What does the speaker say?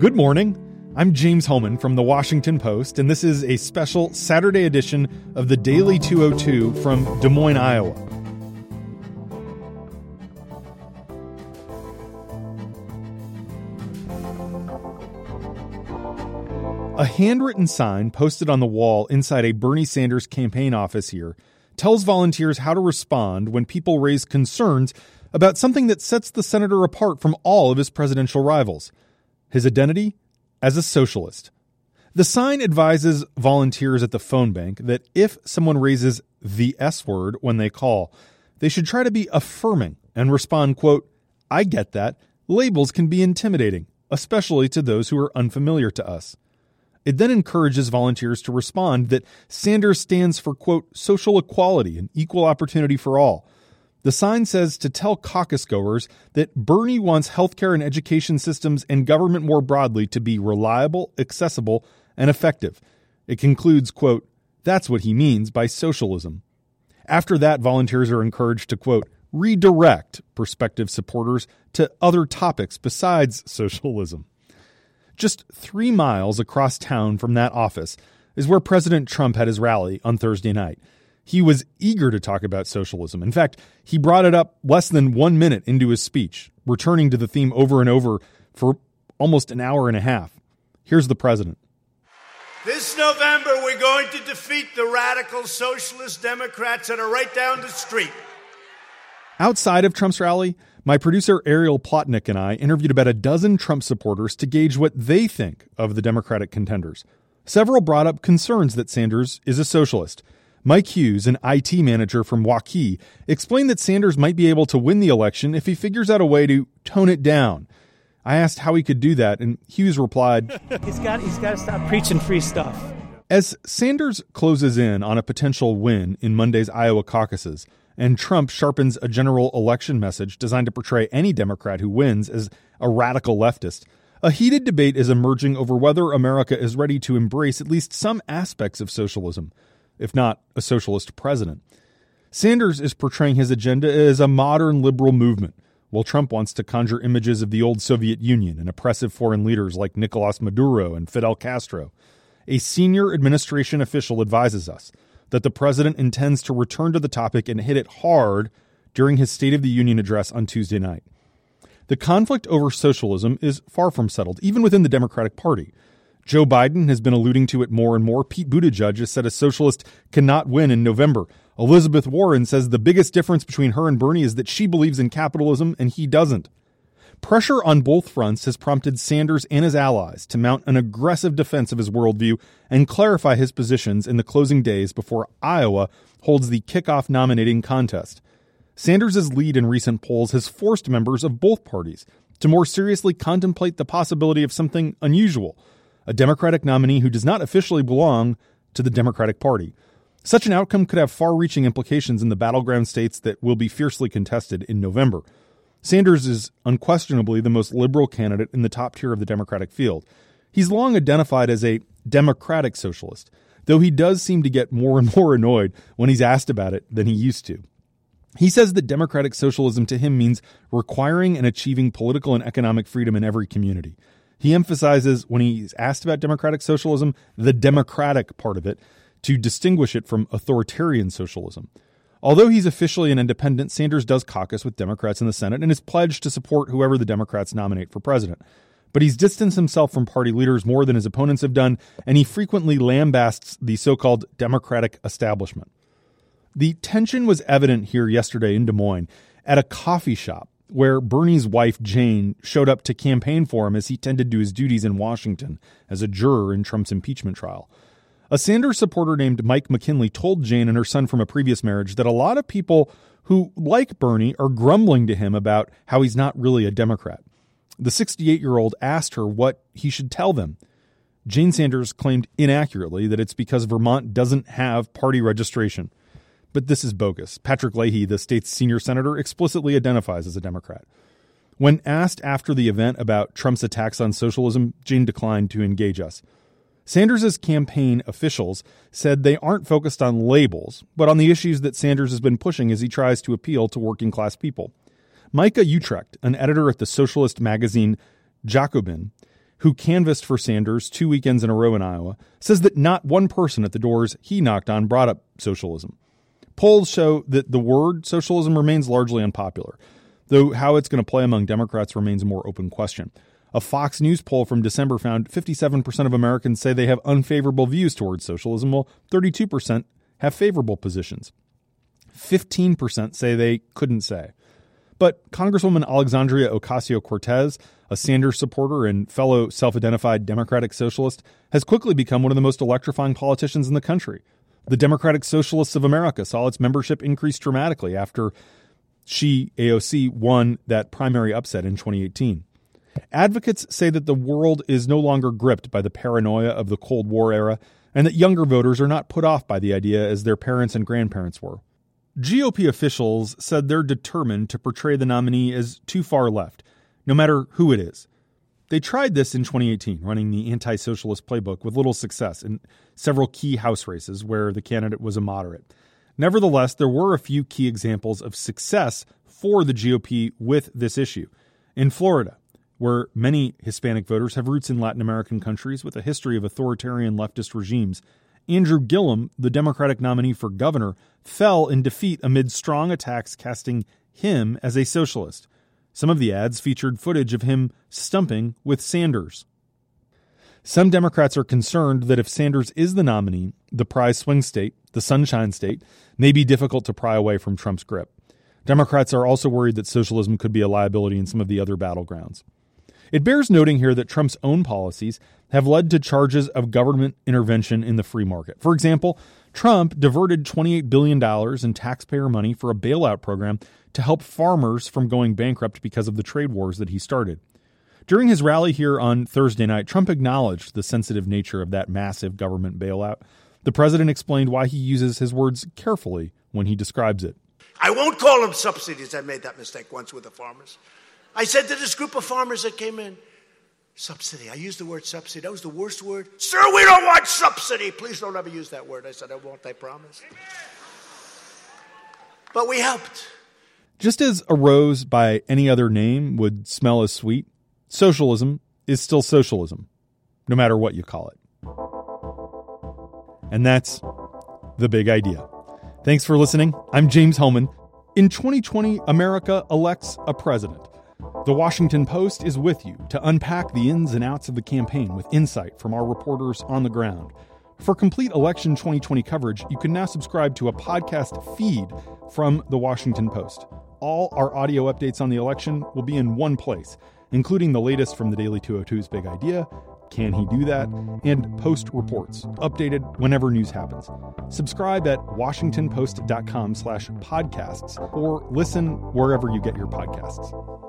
Good morning. I'm James Hohmann from the Washington Post, and this is a special Saturday edition of the Daily 202 from Des Moines, Iowa. A handwritten sign posted on the wall inside a Bernie Sanders campaign office here tells volunteers how to respond when people raise concerns about something that sets the senator apart from all of his presidential rivals his identity as a socialist. The sign advises volunteers at the phone bank that if someone raises the S word when they call, they should try to be affirming and respond, quote, I get that. Labels can be intimidating, especially to those who are unfamiliar to us. It then encourages volunteers to respond that Sanders stands for, quote, social equality and equal opportunity for all, the sign says to tell caucus goers that Bernie wants healthcare and education systems and government more broadly to be reliable, accessible, and effective. It concludes, quote, that's what he means by socialism. After that, volunteers are encouraged to, quote, redirect prospective supporters to other topics besides socialism. Just three miles across town from that office is where President Trump had his rally on Thursday night. He was eager to talk about socialism. In fact, he brought it up less than one minute into his speech, returning to the theme over and over for almost an hour and a half. Here's the president. This November, we're going to defeat the radical socialist Democrats that are right down the street. Outside of Trump's rally, my producer Ariel Plotnick and I interviewed about a dozen Trump supporters to gauge what they think of the Democratic contenders. Several brought up concerns that Sanders is a socialist Mike Hughes, an IT manager from Waukee, explained that Sanders might be able to win the election if he figures out a way to tone it down. I asked how he could do that, and Hughes replied, "He's got he's got to stop preaching free stuff." As Sanders closes in on a potential win in Monday's Iowa caucuses, and Trump sharpens a general election message designed to portray any Democrat who wins as a radical leftist, a heated debate is emerging over whether America is ready to embrace at least some aspects of socialism if not a socialist president. Sanders is portraying his agenda as a modern liberal movement, while Trump wants to conjure images of the old Soviet Union and oppressive foreign leaders like Nicolas Maduro and Fidel Castro. A senior administration official advises us that the president intends to return to the topic and hit it hard during his State of the Union address on Tuesday night. The conflict over socialism is far from settled, even within the Democratic Party. Joe Biden has been alluding to it more and more. Pete Buttigieg has said a socialist cannot win in November. Elizabeth Warren says the biggest difference between her and Bernie is that she believes in capitalism and he doesn't. Pressure on both fronts has prompted Sanders and his allies to mount an aggressive defense of his worldview and clarify his positions in the closing days before Iowa holds the kickoff nominating contest. Sanders' lead in recent polls has forced members of both parties to more seriously contemplate the possibility of something unusual a Democratic nominee who does not officially belong to the Democratic Party. Such an outcome could have far reaching implications in the battleground states that will be fiercely contested in November. Sanders is unquestionably the most liberal candidate in the top tier of the Democratic field. He's long identified as a democratic socialist, though he does seem to get more and more annoyed when he's asked about it than he used to. He says that democratic socialism to him means requiring and achieving political and economic freedom in every community. He emphasizes, when he's asked about democratic socialism, the democratic part of it to distinguish it from authoritarian socialism. Although he's officially an independent, Sanders does caucus with Democrats in the Senate and is pledged to support whoever the Democrats nominate for president. But he's distanced himself from party leaders more than his opponents have done, and he frequently lambasts the so called Democratic establishment. The tension was evident here yesterday in Des Moines at a coffee shop where Bernie's wife, Jane, showed up to campaign for him as he tended to his duties in Washington as a juror in Trump's impeachment trial. A Sanders supporter named Mike McKinley told Jane and her son from a previous marriage that a lot of people who like Bernie are grumbling to him about how he's not really a Democrat. The 68 year old asked her what he should tell them. Jane Sanders claimed inaccurately that it's because Vermont doesn't have party registration. But this is bogus. Patrick Leahy, the state's senior senator, explicitly identifies as a Democrat. When asked after the event about Trump's attacks on socialism, Jane declined to engage us. Sanders' campaign officials said they aren't focused on labels, but on the issues that Sanders has been pushing as he tries to appeal to working class people. Micah Uetricht, an editor at the socialist magazine Jacobin, who canvassed for Sanders two weekends in a row in Iowa, says that not one person at the doors he knocked on brought up socialism. Polls show that the word socialism remains largely unpopular, though how it's going to play among Democrats remains a more open question. A Fox News poll from December found 57% of Americans say they have unfavorable views towards socialism, while 32% have favorable positions. 15% say they couldn't say. But Congresswoman Alexandria Ocasio Cortez, a Sanders supporter and fellow self identified Democratic Socialist, has quickly become one of the most electrifying politicians in the country. The Democratic Socialists of America saw its membership increase dramatically after she, AOC, won that primary upset in 2018. Advocates say that the world is no longer gripped by the paranoia of the Cold War era and that younger voters are not put off by the idea as their parents and grandparents were. GOP officials said they're determined to portray the nominee as too far left, no matter who it is. They tried this in 2018, running the anti socialist playbook with little success in several key House races where the candidate was a moderate. Nevertheless, there were a few key examples of success for the GOP with this issue. In Florida, where many Hispanic voters have roots in Latin American countries with a history of authoritarian leftist regimes, Andrew Gillum, the Democratic nominee for governor, fell in defeat amid strong attacks casting him as a socialist. Some of the ads featured footage of him stumping with Sanders. Some Democrats are concerned that if Sanders is the nominee, the prize swing state, the Sunshine State, may be difficult to pry away from Trump's grip. Democrats are also worried that socialism could be a liability in some of the other battlegrounds. It bears noting here that Trump's own policies have led to charges of government intervention in the free market. For example, Trump diverted $28 billion in taxpayer money for a bailout program to help farmers from going bankrupt because of the trade wars that he started. During his rally here on Thursday night, Trump acknowledged the sensitive nature of that massive government bailout. The president explained why he uses his words carefully when he describes it. I won't call them subsidies. I made that mistake once with the farmers. I said to this group of farmers that came in, subsidy. I used the word subsidy. That was the worst word. Sir, we don't want subsidy. Please don't ever use that word. I said, I won't, I promise. But we helped. Just as a rose by any other name would smell as sweet, socialism is still socialism, no matter what you call it. And that's the big idea. Thanks for listening. I'm James Hohmann. In 2020, America elects a president. The Washington Post is with you to unpack the ins and outs of the campaign with insight from our reporters on the ground. For complete election 2020 coverage, you can now subscribe to a podcast feed from The Washington Post. All our audio updates on the election will be in one place, including the latest from the Daily 202's Big Idea, Can He Do That, and Post reports, updated whenever news happens. Subscribe at washingtonpost.com slash podcasts or listen wherever you get your podcasts.